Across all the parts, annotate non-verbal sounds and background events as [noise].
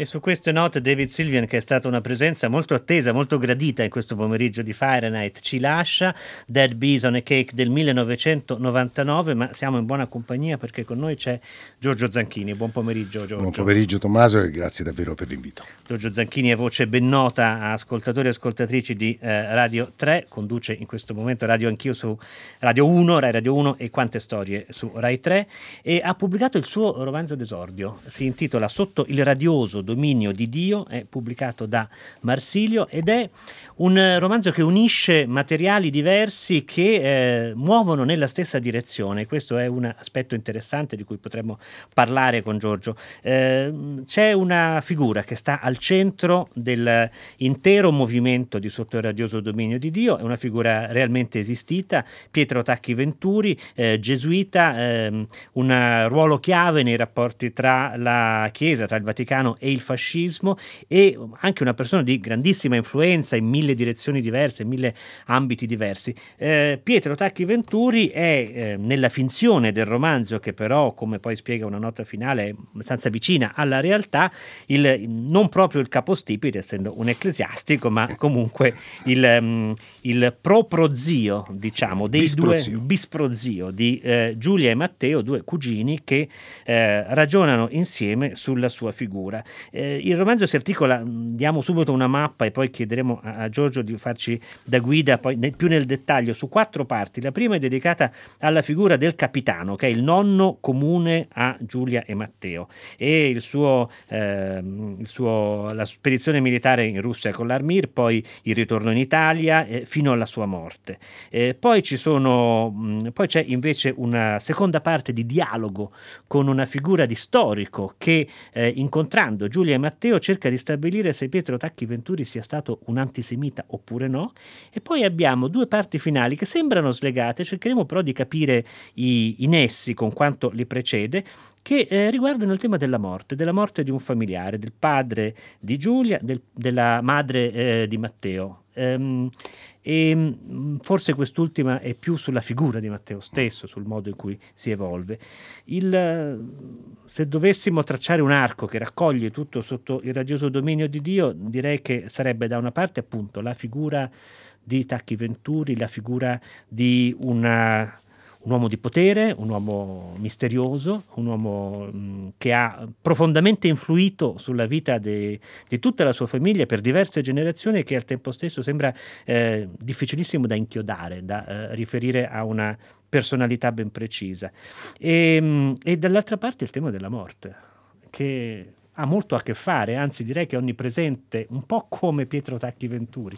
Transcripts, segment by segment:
E su queste note David Sylvian, che è stata una presenza molto attesa, molto gradita in questo pomeriggio di Fahrenheit, ci lascia Dead Bees on a Cake del 1999, ma siamo in buona compagnia perché con noi c'è Giorgio Zanchini. Buon pomeriggio Giorgio. Buon pomeriggio Tommaso e grazie davvero per l'invito. Giorgio Zanchini è voce ben nota a ascoltatori e ascoltatrici di eh, Radio 3, conduce in questo momento Radio Anch'io su Radio 1, Rai Radio 1 e Quante Storie su Rai 3 e ha pubblicato il suo romanzo d'esordio, si intitola Sotto il radioso dominio di Dio, è pubblicato da Marsilio ed è un romanzo che unisce materiali diversi che eh, muovono nella stessa direzione. Questo è un aspetto interessante di cui potremmo parlare con Giorgio. Eh, c'è una figura che sta al centro dell'intero movimento di Sotto il radioso dominio di Dio, è una figura realmente esistita, Pietro Tacchi Venturi, eh, gesuita, ehm, un ruolo chiave nei rapporti tra la Chiesa, tra il Vaticano e il il fascismo e anche una persona di grandissima influenza in mille direzioni diverse, in mille ambiti diversi. Eh, Pietro Tacchi Venturi è eh, nella finzione del romanzo, che però, come poi spiega una nota finale, è abbastanza vicina alla realtà, il, non proprio il capostipite, essendo un ecclesiastico, ma comunque il, um, il proprozio, diciamo, dei bisprozio. due bisprozio di eh, Giulia e Matteo, due cugini che eh, ragionano insieme sulla sua figura. Eh, il romanzo si articola, diamo subito una mappa e poi chiederemo a, a Giorgio di farci da guida poi ne, più nel dettaglio su quattro parti. La prima è dedicata alla figura del capitano, che è il nonno comune a Giulia e Matteo, e il suo, eh, il suo, la spedizione militare in Russia con l'Armir, poi il ritorno in Italia eh, fino alla sua morte. Eh, poi, sono, mh, poi c'è invece una seconda parte di dialogo con una figura di storico che eh, incontrando Giulia Giulia e Matteo cerca di stabilire se Pietro Tacchi Venturi sia stato un antisemita oppure no. E poi abbiamo due parti finali che sembrano slegate, cercheremo però di capire i, i nessi con quanto li precede, che eh, riguardano il tema della morte, della morte di un familiare, del padre di Giulia, del, della madre eh, di Matteo. Ehm, e mm, forse quest'ultima è più sulla figura di Matteo stesso, sul modo in cui si evolve. Il, se dovessimo tracciare un arco che raccoglie tutto sotto il radioso dominio di Dio, direi che sarebbe da una parte appunto la figura di Tacchi Venturi, la figura di una un uomo di potere, un uomo misterioso, un uomo mh, che ha profondamente influito sulla vita di tutta la sua famiglia per diverse generazioni e che al tempo stesso sembra eh, difficilissimo da inchiodare, da eh, riferire a una personalità ben precisa. E, mh, e dall'altra parte il tema della morte, che ha molto a che fare, anzi direi che è onnipresente, un po' come Pietro Tacchi Venturi.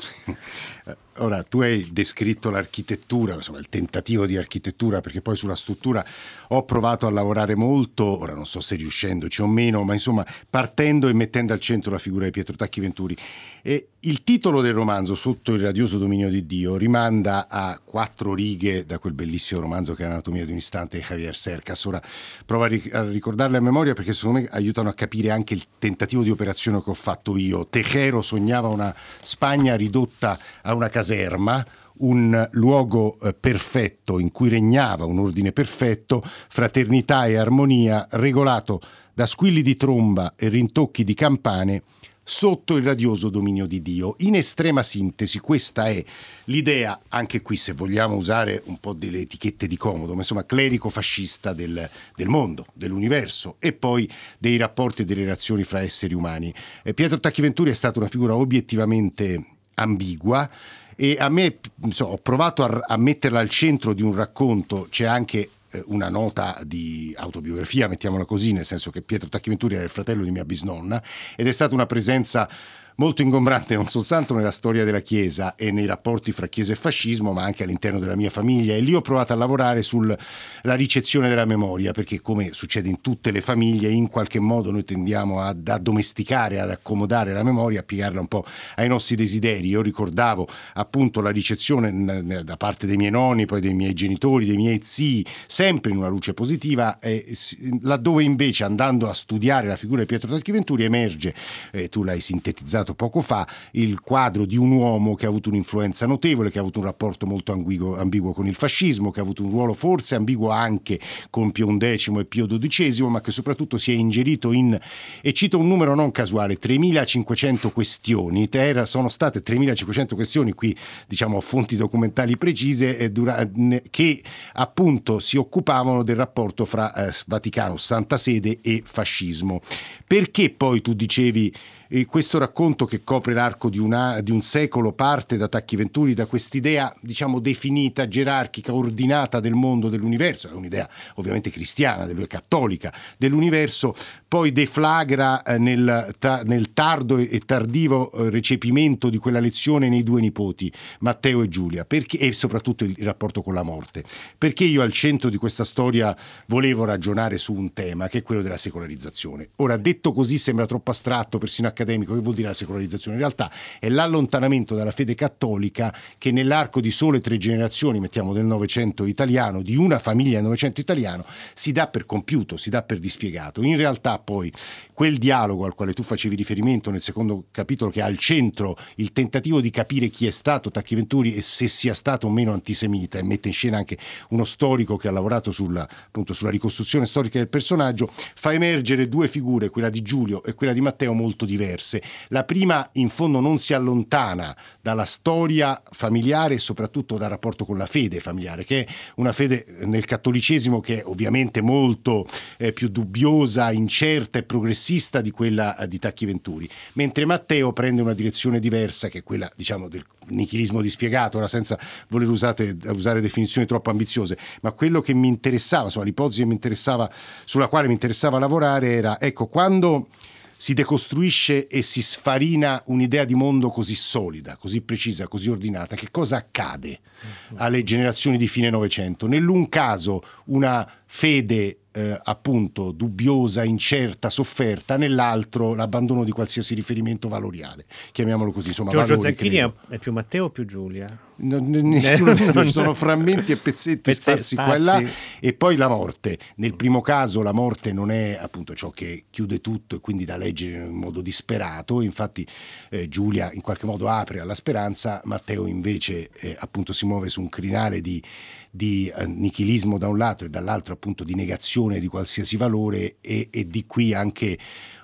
Ora, tu hai descritto l'architettura, insomma il tentativo di architettura, perché poi sulla struttura ho provato a lavorare molto, ora non so se riuscendoci o meno, ma insomma partendo e mettendo al centro la figura di Pietro Tacchi Venturi. E il titolo del romanzo, Sotto il radioso dominio di Dio, rimanda a quattro righe da quel bellissimo romanzo che è Anatomia di un istante di Javier Cercas. Ora provo a ricordarle a memoria perché secondo me aiutano a capire anche il tentativo di operazione che ho fatto io. Tejero sognava una Spagna ridotta a una caserma un luogo eh, perfetto in cui regnava un ordine perfetto, fraternità e armonia, regolato da squilli di tromba e rintocchi di campane sotto il radioso dominio di Dio. In estrema sintesi, questa è l'idea, anche qui se vogliamo usare un po' delle etichette di comodo, ma insomma clerico-fascista del, del mondo, dell'universo e poi dei rapporti e delle relazioni fra esseri umani. Eh, Pietro Tacchiventuri è stata una figura obiettivamente ambigua e a me insomma, ho provato a, a metterla al centro di un racconto, c'è anche una nota di autobiografia, mettiamola così, nel senso che Pietro Tacchiventuri era il fratello di mia bisnonna ed è stata una presenza molto ingombrante non soltanto nella storia della Chiesa e nei rapporti fra Chiesa e fascismo, ma anche all'interno della mia famiglia. E lì ho provato a lavorare sulla ricezione della memoria, perché come succede in tutte le famiglie, in qualche modo noi tendiamo ad addomesticare, ad accomodare la memoria, a piegarla un po' ai nostri desideri. Io ricordavo appunto la ricezione da parte dei miei nonni, poi dei miei genitori, dei miei zii, sempre in una luce positiva, eh, laddove invece andando a studiare la figura di Pietro Tacchiventuri emerge, eh, tu l'hai sintetizzato citato poco fa, il quadro di un uomo che ha avuto un'influenza notevole, che ha avuto un rapporto molto ambiguo, ambiguo con il fascismo, che ha avuto un ruolo forse ambiguo anche con Pio XI e Pio XII, ma che soprattutto si è ingerito in, e cito un numero non casuale, 3.500 questioni, Terra, sono state 3.500 questioni, qui diciamo fonti documentali precise, eh, dura, che appunto si occupavano del rapporto fra eh, Vaticano, Santa Sede e fascismo. Perché poi tu dicevi e questo racconto che copre l'arco di, una, di un secolo parte da Tacchi Venturi, da quest'idea diciamo definita, gerarchica, ordinata del mondo, dell'universo, è un'idea ovviamente cristiana, cattolica dell'universo, poi deflagra eh, nel, nel, tardo e tardivo eh, recepimento di quella lezione nei due nipoti, Matteo e Giulia, perché, e soprattutto il, rapporto con la morte. Perché io al centro di questa storia volevo ragionare su un tema che è quello della secolarizzazione. Ora, detto così sembra troppo astratto, persino accademico che vuol dire la secolarizzazione. In realtà è l'allontanamento dalla fede cattolica che nell'arco di sole tre generazioni, mettiamo del Novecento italiano, di una famiglia del Novecento italiano, si dà per compiuto, si dà per dispiegato. In realtà poi quel dialogo al quale tu facevi riferimento nel secondo capitolo che ha al centro il tentativo di capire chi è stato Tacchi Venturi e se sia stato o meno antisemita e mette in scena anche uno storico che ha lavorato sulla, appunto, sulla ricostruzione storica del personaggio, fa emergere due figure, quella di Giulio e quella di Matteo, molto diverse. La prima in fondo non si allontana dalla storia familiare e soprattutto dal rapporto con la fede familiare, che è una fede nel cattolicesimo che è ovviamente molto eh, più dubbiosa, incerta e progressista di quella eh, di Tacchi Venturi, mentre Matteo prende una direzione diversa che è quella diciamo del nichilismo dispiegato, ora senza voler usate, usare definizioni troppo ambiziose, ma quello che mi interessava, insomma l'ipotesi sulla quale mi interessava lavorare era, ecco, quando si decostruisce e si sfarina un'idea di mondo così solida, così precisa, così ordinata, che cosa accade alle generazioni di fine Novecento? Nell'un caso una fede eh, appunto dubbiosa, incerta, sofferta, nell'altro l'abbandono di qualsiasi riferimento valoriale, chiamiamolo così. Insomma, Giorgio Zacchini è più Matteo o più Giulia? [laughs] nessuno non... sono frammenti e pezzetti Pezze, sparsi qua e là. e poi la morte. Nel primo caso la morte non è appunto ciò che chiude tutto e quindi da leggere in modo disperato. Infatti eh, Giulia in qualche modo apre alla speranza Matteo invece eh, appunto si muove su un crinale di di eh, nichilismo da un lato e dall'altro appunto di negazione di qualsiasi valore e, e di qui anche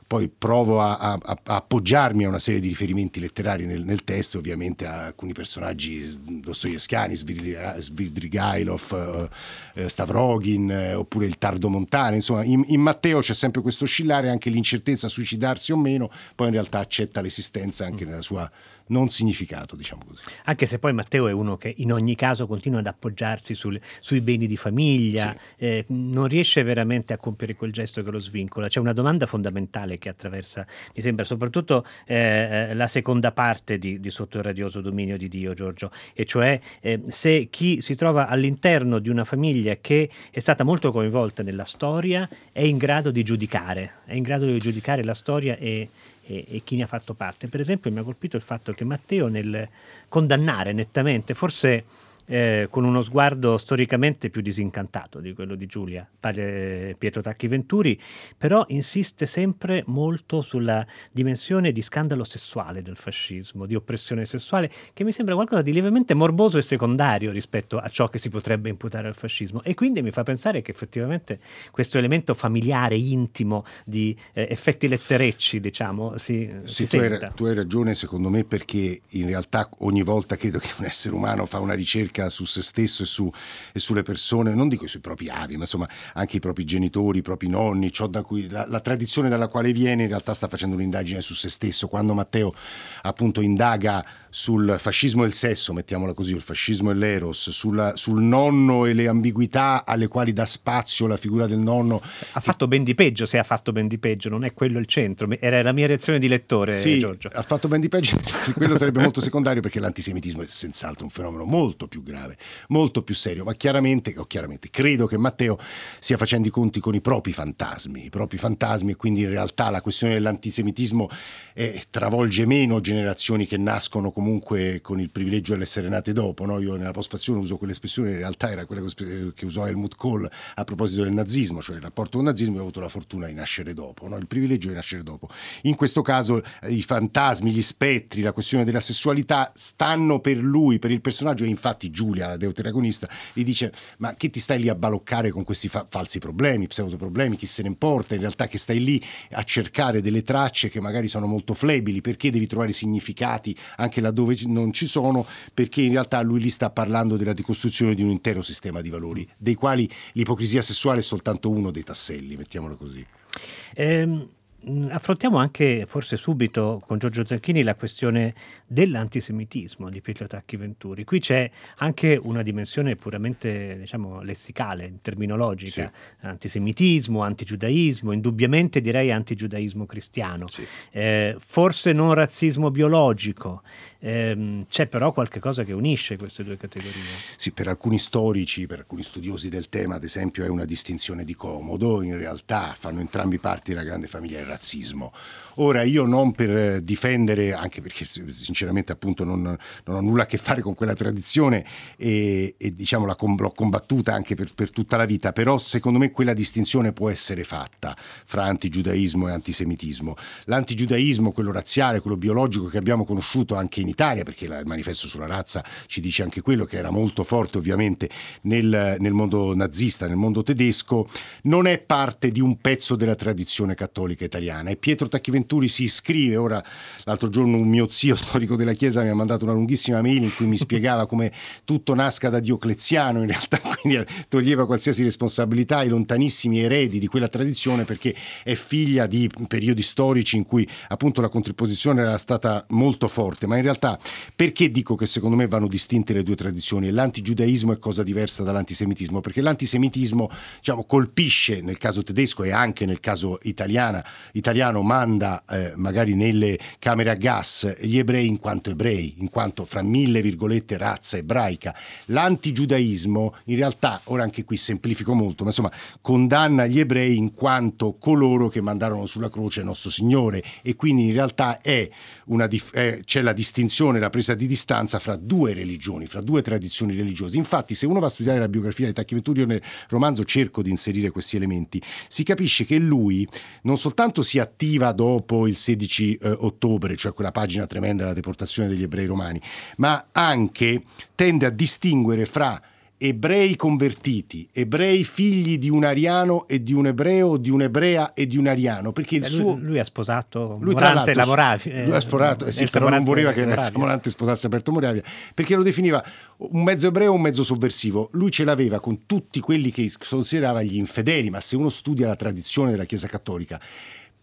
poi provo a, a, a, appoggiarmi a una serie di riferimenti letterari nel, nel testo, ovviamente a alcuni personaggi dostoevskiani, Svidrigailov, eh, eh, Stavrogin, eh, oppure il Tardo Montana, insomma in, in, Matteo c'è sempre questo oscillare, anche l'incertezza suicidarsi o meno, poi in realtà accetta l'esistenza anche nella sua non significato, diciamo così. Anche se poi Matteo è uno che in ogni caso continua ad appoggiarsi sul, sui beni di famiglia, sì. eh, non riesce veramente a compiere quel gesto che lo svincola. C'è una domanda fondamentale che attraversa, mi sembra, soprattutto eh, la seconda parte di, di, Sotto il radioso dominio di Dio, Giorgio, e cioè eh, se chi si trova all'interno di una famiglia che è stata molto coinvolta nella storia è in grado di giudicare, è in grado di giudicare la storia e e, e, chi ne ha fatto parte. Per esempio mi ha colpito il fatto che Matteo nel condannare nettamente, forse eh, con uno sguardo storicamente più disincantato di quello di Giulia, padre Pietro Tacchi Venturi, però insiste sempre molto sulla dimensione di scandalo sessuale del fascismo, di oppressione sessuale, che mi sembra qualcosa di lievemente morboso e secondario rispetto a ciò che si potrebbe imputare al fascismo. E quindi mi fa pensare che effettivamente questo elemento familiare, intimo, di eh, effetti letterecci, diciamo, si, sì, si tu, hai, tu hai ragione secondo me perché in realtà ogni volta credo che un essere umano fa una ricerca ricerca su se stesso e, su, e, sulle persone, non dico sui propri avi, ma insomma anche i propri genitori, i propri nonni, cui, la, la, tradizione dalla quale viene in realtà sta facendo un'indagine su se stesso. Quando Matteo appunto indaga sul fascismo e il sesso, mettiamola così, il fascismo e l'eros, sulla, sul nonno e le ambiguità alle quali dà spazio la figura del nonno. Ha fatto ben di peggio, se ha fatto ben di peggio, non è quello il centro, era la mia reazione di lettore, sì, Giorgio. ha fatto ben di peggio, [laughs] quello sarebbe molto secondario perché l'antisemitismo è senz'altro un fenomeno molto più grave, molto più serio, ma chiaramente, chiaramente credo che Matteo stia facendo i conti con i propri fantasmi, i propri fantasmi e quindi in realtà la questione dell'antisemitismo eh, travolge meno generazioni che nascono comunque con il privilegio dell'essere nate dopo. No? Io nella postfazione uso quell'espressione, in realtà era quella che usò Helmut Kohl a proposito del nazismo, cioè il rapporto con il nazismo, io ho avuto la fortuna di nascere dopo, no? il privilegio di nascere dopo. In questo caso eh, i fantasmi, gli spettri, la questione della sessualità stanno per lui, per il personaggio e infatti Giulia, la deuteragonista, gli dice ma che ti stai lì a baloccare con questi fa- falsi problemi, pseudoproblemi, chi se ne importa, in realtà che stai lì a cercare delle tracce che magari sono molto flebili, perché devi trovare significati anche laddove non ci sono, perché in realtà lui lì sta parlando della ricostruzione di un intero sistema di valori, dei quali l'ipocrisia sessuale è soltanto uno dei tasselli, mettiamolo così. Ehm, affrontiamo anche forse subito con Giorgio Zanchini la questione dell'antisemitismo di Pietro Tacchi Venturi. Qui c'è anche una dimensione puramente diciamo, lessicale, terminologica, sì. antisemitismo, antigiudaismo, indubbiamente direi antigiudaismo cristiano, sì. eh, forse non razzismo biologico, eh, c'è però qualche cosa che unisce queste due categorie. Sì, per alcuni storici, per alcuni studiosi del tema, ad esempio, è una distinzione di comodo, in realtà fanno entrambi parti della grande famiglia razzismo. Ora, io non per difendere, anche perché sinceramente appunto non, non ho nulla a che fare con quella tradizione e, e diciamo l'ho combattuta anche per, per, tutta la vita, però secondo me quella distinzione può essere fatta fra antigiudaismo e antisemitismo. L'antigiudaismo, quello razziale, quello biologico che abbiamo conosciuto anche in Italia, perché il manifesto sulla razza ci dice anche quello che era molto forte ovviamente nel, nel mondo nazista, nel mondo tedesco, non è parte di un pezzo della tradizione cattolica italiana e Pietro Tacchiventuri Venturi si iscrive, ora l'altro giorno un mio zio [laughs] storico della Chiesa mi ha mandato una lunghissima mail in cui mi spiegava come tutto nasca da Diocleziano, in realtà [laughs] quindi toglieva qualsiasi responsabilità ai lontanissimi eredi di quella tradizione perché è figlia di periodi storici in cui appunto la contrapposizione era stata molto forte, ma in realtà perché dico che secondo me vanno distinte le due tradizioni? L'antigiudaismo è cosa diversa dall'antisemitismo, perché l'antisemitismo diciamo, colpisce nel caso tedesco e anche nel caso italiana, italiano manda eh, magari nelle camere a gas gli ebrei in quanto ebrei, in quanto fra mille virgolette razza ebraica. L'antigiudaismo in realtà, ora anche qui semplifico molto, ma insomma condanna gli ebrei in quanto coloro che mandarono sulla croce nostro Signore e quindi in realtà una, eh, c'è la distinzione, la presa di distanza fra due religioni, fra due tradizioni religiose. Infatti se uno va a studiare la biografia di Tacchi Venturi, io nel romanzo cerco di inserire questi elementi, si capisce che lui non soltanto si attiva dopo il 16 eh, ottobre, cioè quella pagina tremenda della deportazione degli ebrei romani, ma anche tende a distinguere fra ebrei convertiti, ebrei figli di un ariano e di un ebreo, di un'ebrea e di un ariano, perché il Beh, suo... Lui, ha sposato lui, Morante Lavoravi. Eh, lui ha sposato, eh, sì, però non voleva che Morante sposasse Alberto Moravia, perché lo definiva un mezzo ebreo o un mezzo sovversivo. Lui ce l'aveva con tutti quelli che considerava gli infedeli, ma se uno studia la tradizione della Chiesa Cattolica,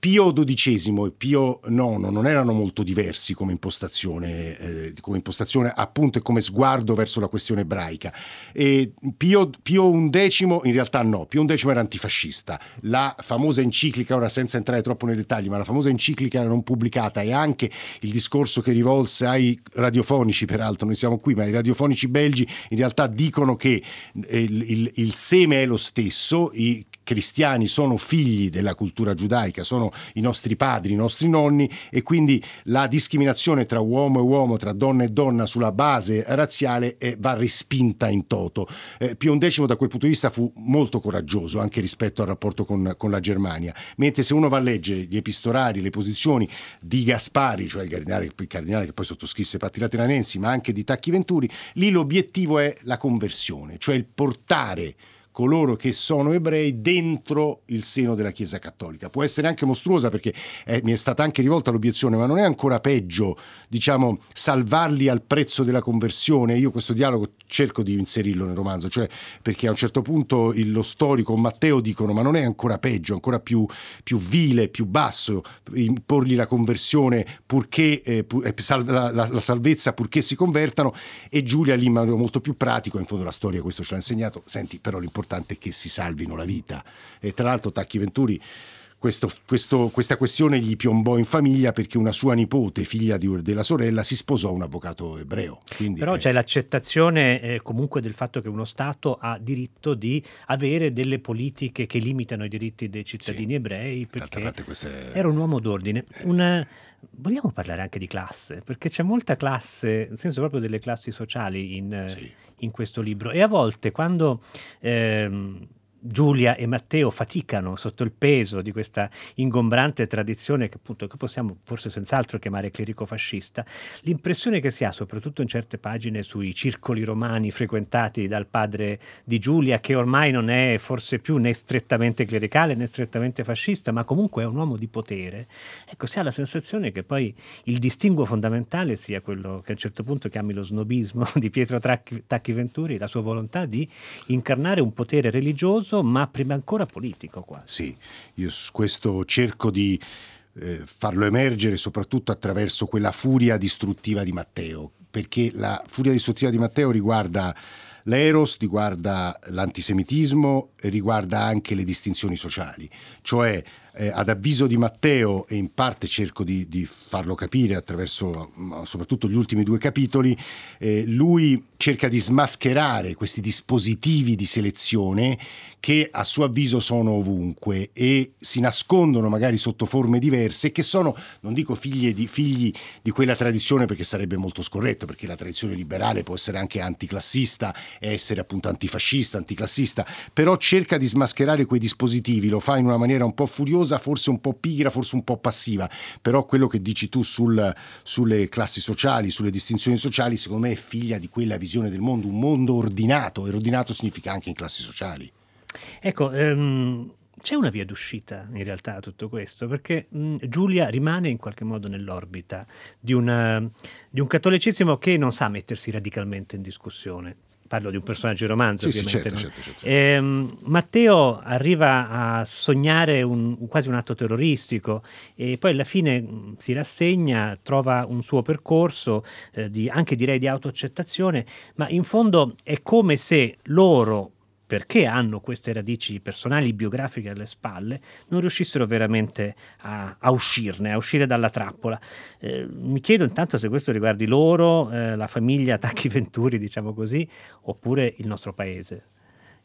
Pio XII e Pio IX non erano molto diversi come impostazione, eh, come impostazione appunto e come sguardo verso la questione ebraica. E Pio, Pio XI in realtà no, Pio XI era antifascista. La famosa enciclica, ora senza entrare troppo nei dettagli, ma la famosa enciclica non pubblicata e anche il discorso che rivolse ai radiofonici, peraltro noi siamo qui, ma i radiofonici belgi in realtà dicono che eh, il, il, il seme è lo stesso, i cristiani sono figli della cultura giudaica, sono i nostri padri, i nostri nonni e quindi la discriminazione tra uomo e uomo, tra donna e donna sulla base razziale eh, va respinta in toto. Eh, Pio X da quel punto di vista fu molto coraggioso anche rispetto al rapporto con, con la Germania, mentre se uno va a leggere gli epistolari, le posizioni di Gaspari, cioè il cardinale, il cardinale che poi sottoscrisse Patti Lateranensi, ma anche di Tacchi Venturi, lì l'obiettivo è la conversione, cioè il portare coloro che sono ebrei dentro il seno della Chiesa Cattolica. Può essere anche mostruosa perché eh, mi è stata anche rivolta l'obiezione, ma non è ancora peggio, diciamo, salvarli al prezzo della conversione? Io questo dialogo cerco di inserirlo nel romanzo, cioè perché a un certo punto lo storico Matteo dicono ma non è ancora peggio, ancora più, più vile, più basso, imporgli la conversione purché eh, pur, eh, la, la, la, salvezza purché si convertano e Giulia lì in modo molto più pratico, in fondo la storia questo ce l'ha insegnato, senti però l'importante l'importante che si salvino la vita. E tra l'altro Tacchi Venturi questo, questo, questa questione gli piombò in famiglia perché una sua nipote, figlia di, della sorella, si sposò a un avvocato ebreo. Quindi, Però eh, c'è l'accettazione eh, comunque del fatto che uno Stato ha diritto di avere delle politiche che limitano i diritti dei cittadini sì, ebrei perché queste... era un uomo d'ordine. Eh. Una, vogliamo parlare anche di classe, perché c'è molta classe, nel senso proprio delle classi sociali in, sì. in questo libro e a volte quando... Ehm, Giulia e Matteo faticano sotto il peso di questa ingombrante tradizione che appunto che possiamo forse senz'altro chiamare clerico-fascista, l'impressione che si ha soprattutto in certe pagine sui circoli romani frequentati dal padre di Giulia, che ormai non è forse più né strettamente clericale né strettamente fascista, ma comunque è un uomo di potere, ecco si ha la sensazione che poi il distinguo fondamentale sia quello che a un certo punto chiami lo snobismo [laughs] di Pietro Tacchi, Venturi, la sua volontà di incarnare un potere religioso religioso, ma prima ancora politico quasi. Sì, io questo cerco di eh, farlo emergere soprattutto attraverso quella furia distruttiva di Matteo, perché la furia distruttiva di Matteo riguarda l'eros, riguarda l'antisemitismo riguarda anche le distinzioni sociali, cioè eh, ad avviso di Matteo, e in parte cerco di, di farlo capire attraverso mm, soprattutto gli ultimi due capitoli, eh, lui cerca di smascherare questi dispositivi di selezione che a suo avviso sono ovunque e si nascondono magari sotto forme diverse che sono, non dico figli di, figli di quella tradizione perché sarebbe molto scorretto, perché la tradizione liberale può essere anche anticlassista, essere appunto antifascista, anticlassista, però cerca di smascherare quei dispositivi, lo fa in una maniera un po' furiosa noiosa, forse un po' pigra, forse un po' passiva, però quello che dici tu sul, sulle classi sociali, sulle distinzioni sociali, secondo me è figlia di quella visione del mondo, un mondo ordinato, e ordinato significa anche in classi sociali. Ecco, um... C'è una via d'uscita in realtà a tutto questo, perché mh, Giulia rimane in qualche modo nell'orbita di, una, di, un cattolicesimo che non sa mettersi radicalmente in discussione parlo di un personaggio di romanzo sì, ovviamente. Sì, certo, certo, certo. Eh, Matteo arriva a sognare un, quasi un atto terroristico e poi alla fine mh, si rassegna, trova un suo percorso eh, di, anche direi di autoaccettazione, ma in fondo è come se loro perché hanno queste radici personali biografiche alle spalle, non riuscissero veramente a, a uscirne, a uscire dalla trappola. Eh, mi chiedo intanto se questo riguardi loro, eh, la famiglia Tacchi Venturi, diciamo così, oppure il nostro paese.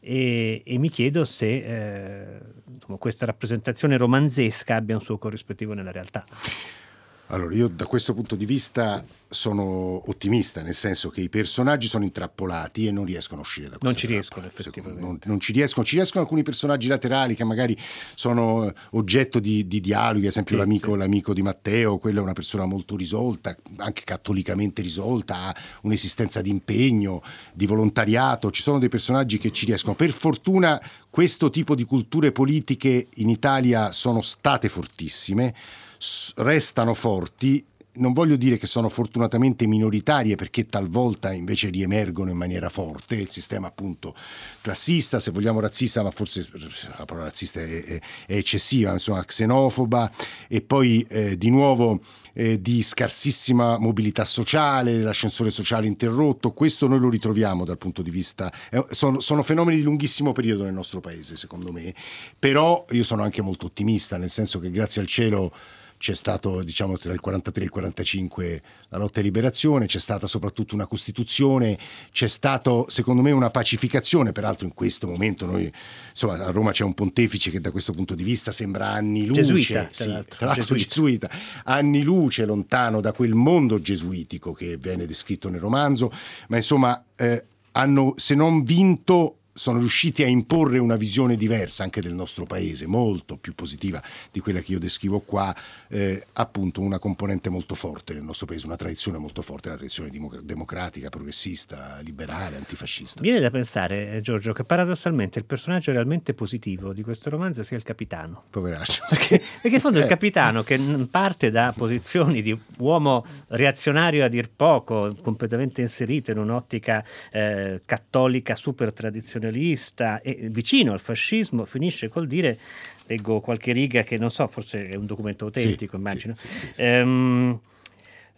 E, e mi chiedo se eh, insomma, questa rappresentazione romanzesca abbia un suo corrispettivo nella realtà. Allora, io da questo punto di vista sono ottimista, nel senso che i personaggi sono intrappolati e non riescono a uscire da questo. Non ci riescono effettivamente. Non, non, ci riescono, ci riescono alcuni personaggi laterali che magari sono eh, oggetto di, di dialoghi, ad esempio sì, l'amico, sì. l'amico, di Matteo, quella è una persona molto risolta, anche cattolicamente risolta, ha un'esistenza di impegno, di volontariato, ci sono dei personaggi che ci riescono. Per fortuna questo tipo di culture politiche in Italia sono state fortissime restano forti. Non voglio dire che sono fortunatamente minoritarie perché talvolta invece riemergono in maniera forte, il sistema appunto classista, se vogliamo razzista, ma forse la parola razzista è, è, è eccessiva, insomma xenofoba. E poi eh, di nuovo eh, di scarsissima mobilità sociale, l'ascensore sociale interrotto, questo noi lo ritroviamo dal punto di vista, eh, sono, sono fenomeni di lunghissimo periodo nel nostro paese secondo me, però io sono anche molto ottimista, nel senso che grazie al cielo c'è stato diciamo tra il 43 e il 45 la lotta e liberazione, c'è stata soprattutto una Costituzione, c'è stato secondo me una pacificazione, peraltro in questo momento noi insomma a Roma c'è un pontefice che da questo punto di vista sembra anni luce, gesuita, sì, tra l'altro, tra l'altro gesuita. gesuita, anni luce lontano da quel mondo gesuitico che viene descritto nel romanzo, ma insomma eh, hanno se non vinto sono riusciti a imporre una visione diversa anche del nostro paese, molto più positiva di quella che io descrivo qua, eh, appunto una componente molto forte nel nostro paese, una tradizione molto forte, la tradizione democratica, progressista, liberale, antifascista. Viene da pensare, eh, Giorgio, che paradossalmente il personaggio realmente positivo di questo romanzo sia il capitano. Poveraccio. [laughs] Perché, perché in fondo il eh. capitano che parte da posizioni di uomo reazionario a dir poco, completamente inserito in un'ottica eh, cattolica super tradizionale, nazionalista e vicino al fascismo finisce col dire, leggo qualche riga che non so, forse è un documento autentico, sì, immagino. Sì, sì, ehm,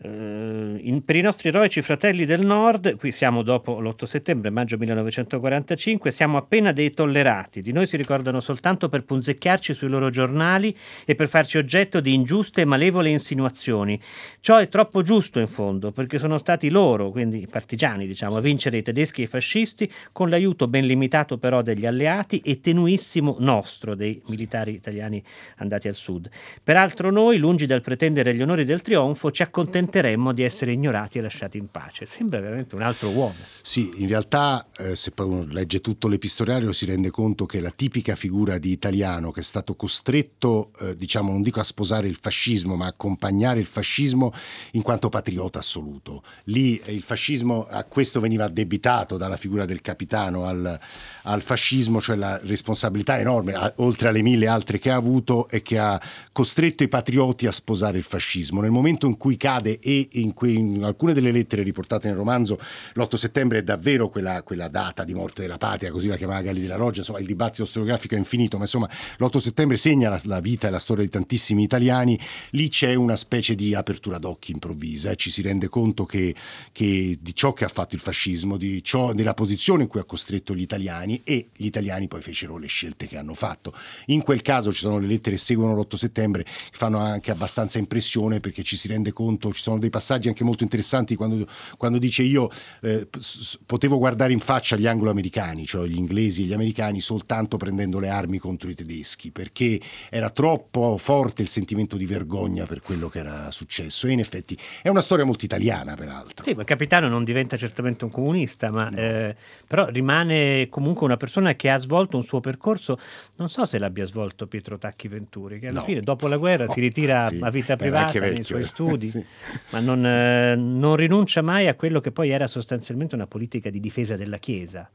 in, per i nostri eroici fratelli del nord, qui siamo dopo l'8 settembre, maggio 1945, siamo appena dei tollerati. Di noi si ricordano soltanto per punzecchiarci sui loro giornali e per farci oggetto di ingiuste e malevole insinuazioni. Ciò è troppo giusto in fondo, perché sono stati loro, quindi i partigiani, diciamo, a vincere i tedeschi e i fascisti, con l'aiuto ben limitato però degli alleati e tenuissimo nostro, dei militari italiani andati al sud. Peraltro noi, lungi dal pretendere gli onori del trionfo, ci accontentiamo lamenteremmo di essere ignorati e lasciati in pace. Sembra veramente un altro uomo. Sì, in realtà eh, se poi uno legge tutto l'epistolario si rende conto che la tipica figura di italiano che è stato costretto, eh, diciamo, non dico a sposare il fascismo, ma a accompagnare il fascismo in quanto patriota assoluto. Lì eh, il fascismo a questo veniva addebitato dalla figura del capitano al, al fascismo, cioè la responsabilità enorme, a, oltre alle mille altre che ha avuto e che ha costretto i patrioti a sposare il fascismo. Nel momento in cui cade e in, que, in alcune delle lettere riportate nel romanzo l'8 settembre è davvero quella, quella, data di morte della patria, così la chiamava Galli della Roggia, insomma il dibattito storiografico è infinito, ma insomma l'8 settembre segna la, la, vita e la storia di tantissimi italiani, lì c'è una specie di apertura d'occhi improvvisa, eh? ci si rende conto che, che, di ciò che ha fatto il fascismo, ciò, della posizione in cui ha costretto gli italiani e gli italiani poi fecero le scelte che hanno fatto. In quel caso ci sono le lettere che seguono l'8 settembre che fanno anche abbastanza impressione perché ci si rende conto, ci sono dei passaggi anche molto interessanti quando, quando dice io eh, potevo guardare in faccia gli anglo-americani, cioè gli inglesi e gli americani, soltanto prendendo le armi contro i tedeschi, perché era troppo forte il sentimento di vergogna per quello che era successo. E in effetti è una storia molto italiana, peraltro. Sì, ma Capitano non diventa certamente un comunista, ma no. eh, però rimane comunque una persona che ha svolto un suo percorso, non so se l'abbia svolto Pietro Tacchi Venturi, che alla no. fine dopo la guerra no. si [laughs] ritira sì, a vita privata nei suoi studi. [laughs] sì ma non, eh, non rinuncia mai a quello che poi era sostanzialmente una politica di difesa della Chiesa.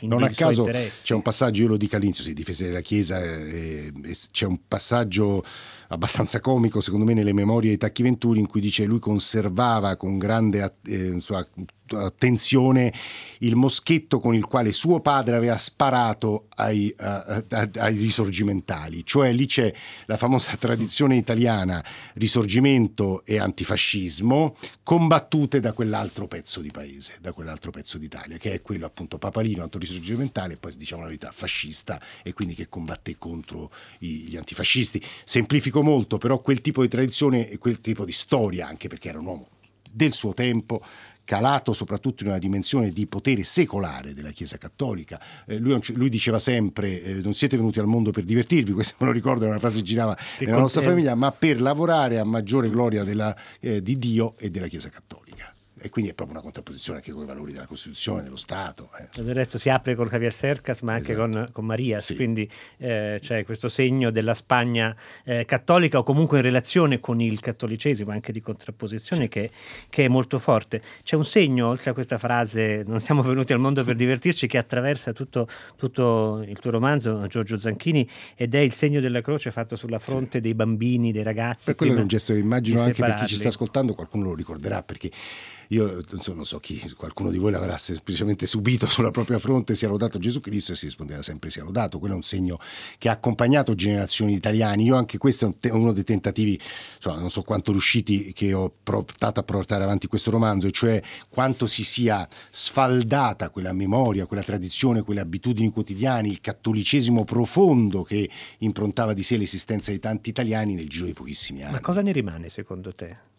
Non a caso c'è un passaggio, io lo dico all'inizio, sì, difesa della Chiesa, eh, eh, c'è un passaggio abbastanza comico secondo me nelle memorie di Tacchi Venturi in cui dice lui conservava con grande eh, insomma, attenzione il moschetto con il quale suo padre aveva sparato ai, uh, ai, risorgimentali, cioè lì c'è la famosa tradizione italiana risorgimento e antifascismo combattute da quell'altro pezzo di paese, da quell'altro pezzo d'Italia, che è quello appunto papalino, antorisorgimentale e poi diciamo la verità fascista e quindi che combatte contro gli antifascisti. Semplifico molto, però quel tipo di tradizione e quel tipo di storia, anche perché era un uomo del suo tempo, calato soprattutto in una dimensione di potere secolare della Chiesa Cattolica. Eh, lui, lui, diceva sempre eh, non siete venuti al mondo per divertirvi, [laughs] questo me lo ricordo, è una frase che girava nella nostra famiglia, ma per lavorare a maggiore gloria della, eh, di Dio e della Chiesa Cattolica e quindi è proprio una contrapposizione anche con i valori della Costituzione, dello Stato. Eh. Del resto si apre con Javier Cercas ma anche esatto. con, con Marias, sì. quindi eh, c'è questo segno della Spagna eh, cattolica o comunque in relazione con il cattolicesimo, anche di contrapposizione sì. che, che, è molto forte. C'è un segno, oltre a questa frase, non siamo venuti al mondo per divertirci, che attraversa tutto, tutto il tuo romanzo, Giorgio Zanchini, ed è il segno della croce fatto sulla fronte sì. dei bambini, dei ragazzi. E quello è un gesto che immagino anche per chi ci sta ascoltando, qualcuno lo ricorderà, perché io non so chi, qualcuno di voi l'avrà semplicemente subito sulla propria fronte, sia lodato Gesù Cristo e si rispondeva sempre sia lodato. Quello è un segno che ha accompagnato generazioni di italiani. Io anche questo è un te- uno dei tentativi, insomma, non so quanto riusciti che ho provato a portare avanti questo romanzo, cioè quanto si sia sfaldata quella memoria, quella tradizione, quelle abitudini quotidiane, il cattolicesimo profondo che improntava di sé l'esistenza di tanti italiani nel giro di pochissimi anni. Ma cosa ne rimane secondo te?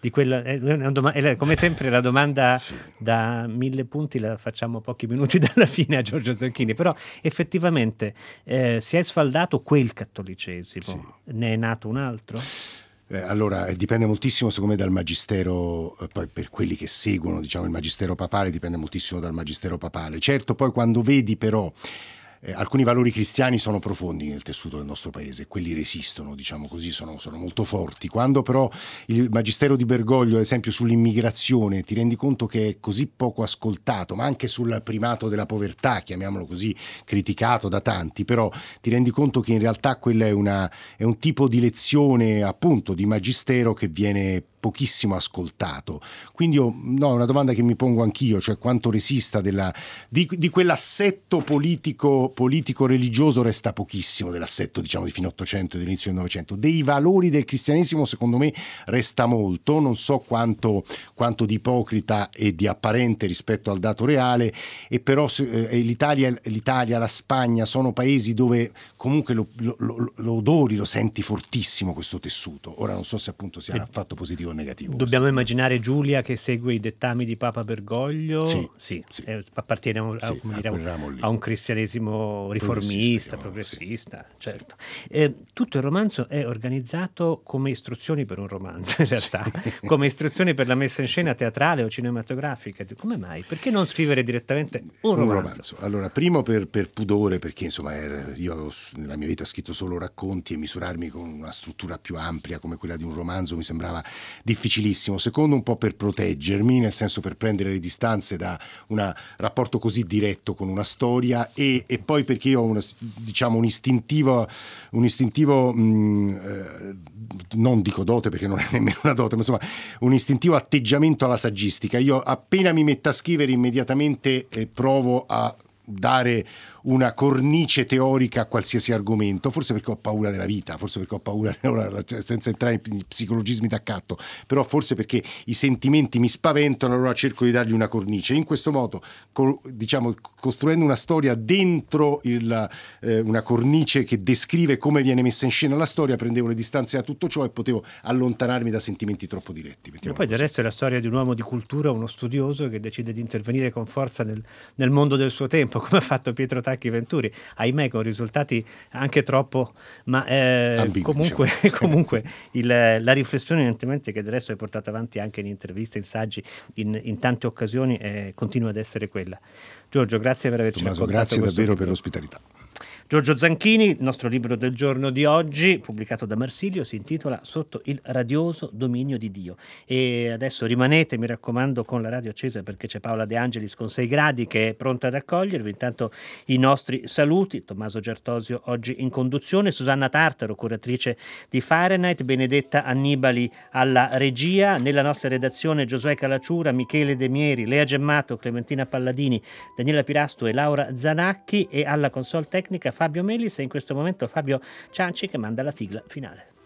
Di quella, è doma- è come sempre la domanda [laughs] sì. da mille punti la facciamo pochi minuti [laughs] dalla fine a Giorgio Zanchini, però effettivamente eh, si è sfaldato quel cattolicesimo, sì. ne è nato un altro? Eh, allora, eh, dipende moltissimo secondo me dal magistero, eh, poi per quelli che seguono diciamo, il magistero papale, dipende moltissimo dal magistero papale. Certo, poi quando vedi però eh, alcuni valori cristiani sono profondi nel tessuto del nostro paese, quelli resistono, diciamo così, sono, sono, molto forti. Quando però il magistero di Bergoglio, ad esempio sull'immigrazione, ti rendi conto che è così poco ascoltato, ma anche sul primato della povertà, chiamiamolo così, criticato da tanti, però ti rendi conto che in realtà quella è, una, è un tipo di lezione appunto di magistero che viene pochissimo ascoltato. Quindi io, no, è una domanda che mi pongo anch'io, cioè quanto resista della, di, di, quell'assetto politico, politico, religioso resta pochissimo dell'assetto diciamo di fine 800 e dell'inizio del Novecento. Dei valori del cristianesimo secondo me resta molto, non so quanto, quanto di ipocrita e di apparente rispetto al dato reale, e però eh, l'Italia, l'Italia, la Spagna sono paesi dove comunque lo, lo, lo, lo odori, lo senti fortissimo questo tessuto. Ora non so se appunto sia affatto positivo o negativo. Dobbiamo immaginare Giulia che segue i dettami di Papa Bergoglio, sì, sì, sì. Eh, appartiene a, un, sì, dire, a, un cristianesimo riformista, progressista, certo. Eh, tutto il romanzo è organizzato come istruzioni per un romanzo, in realtà, [laughs] come istruzioni per la messa in scena teatrale o cinematografica. Come mai? Perché non scrivere direttamente un romanzo? Un romanzo. Allora, primo per, per pudore, perché insomma io avevo, nella mia vita scritto solo racconti e misurarmi con una struttura più amplia come quella di un romanzo mi sembrava difficilissimo. Secondo, un po' per proteggermi, nel senso per prendere le distanze da un rapporto così diretto con una storia e, e poi perché io ho una, diciamo, un istintivo, un istintivo mh, eh, non dico dote perché non è nemmeno una dote, ma insomma un istintivo atteggiamento alla saggistica. Io appena mi metto a scrivere immediatamente eh, provo a dare una cornice teorica a qualsiasi argomento, forse perché ho paura della vita, forse perché ho paura, cioè, senza entrare in psicologismi d'accatto, però forse perché i sentimenti mi spaventano, allora cerco di dargli una cornice. In questo modo, diciamo, costruendo una storia dentro il, eh, una cornice che descrive come viene messa in scena la storia, prendevo le distanze da tutto ciò e potevo allontanarmi da sentimenti troppo diretti. E poi del resto è la storia di un uomo di cultura, uno studioso che decide di intervenire con forza nel, nel mondo del suo tempo, [laughs] come ha fatto Pietro Tacchi Venturi, ahimè con risultati anche troppo, ma eh, Ambigui, comunque, diciamo. [laughs] [laughs] comunque il, la riflessione evidentemente che adesso è portata avanti anche in interviste, in saggi, in, in tante occasioni, eh, continua ad essere quella. Giorgio, grazie per averci Tommaso, grazie davvero per l'ospitalità. Giorgio Zanchini, il nostro libro del giorno di oggi, pubblicato da Marsilio, si intitola Sotto il radioso dominio di Dio. E adesso rimanete, mi raccomando, con la radio accesa perché c'è Paola De Angelis con 6 gradi che è pronta ad accogliervi. Intanto i nostri saluti, Tommaso Gertosio oggi in conduzione, Susanna Tartaro, curatrice di Fahrenheit, Benedetta Annibali alla regia, nella nostra redazione Giosuè Calacciura, Michele De Mieri, Lea Gemmato, Clementina Palladini, Daniela Pirasto e Laura Zanacchi e alla console tecnica Fabio Melis e in questo momento Fabio Cianci che manda la sigla finale.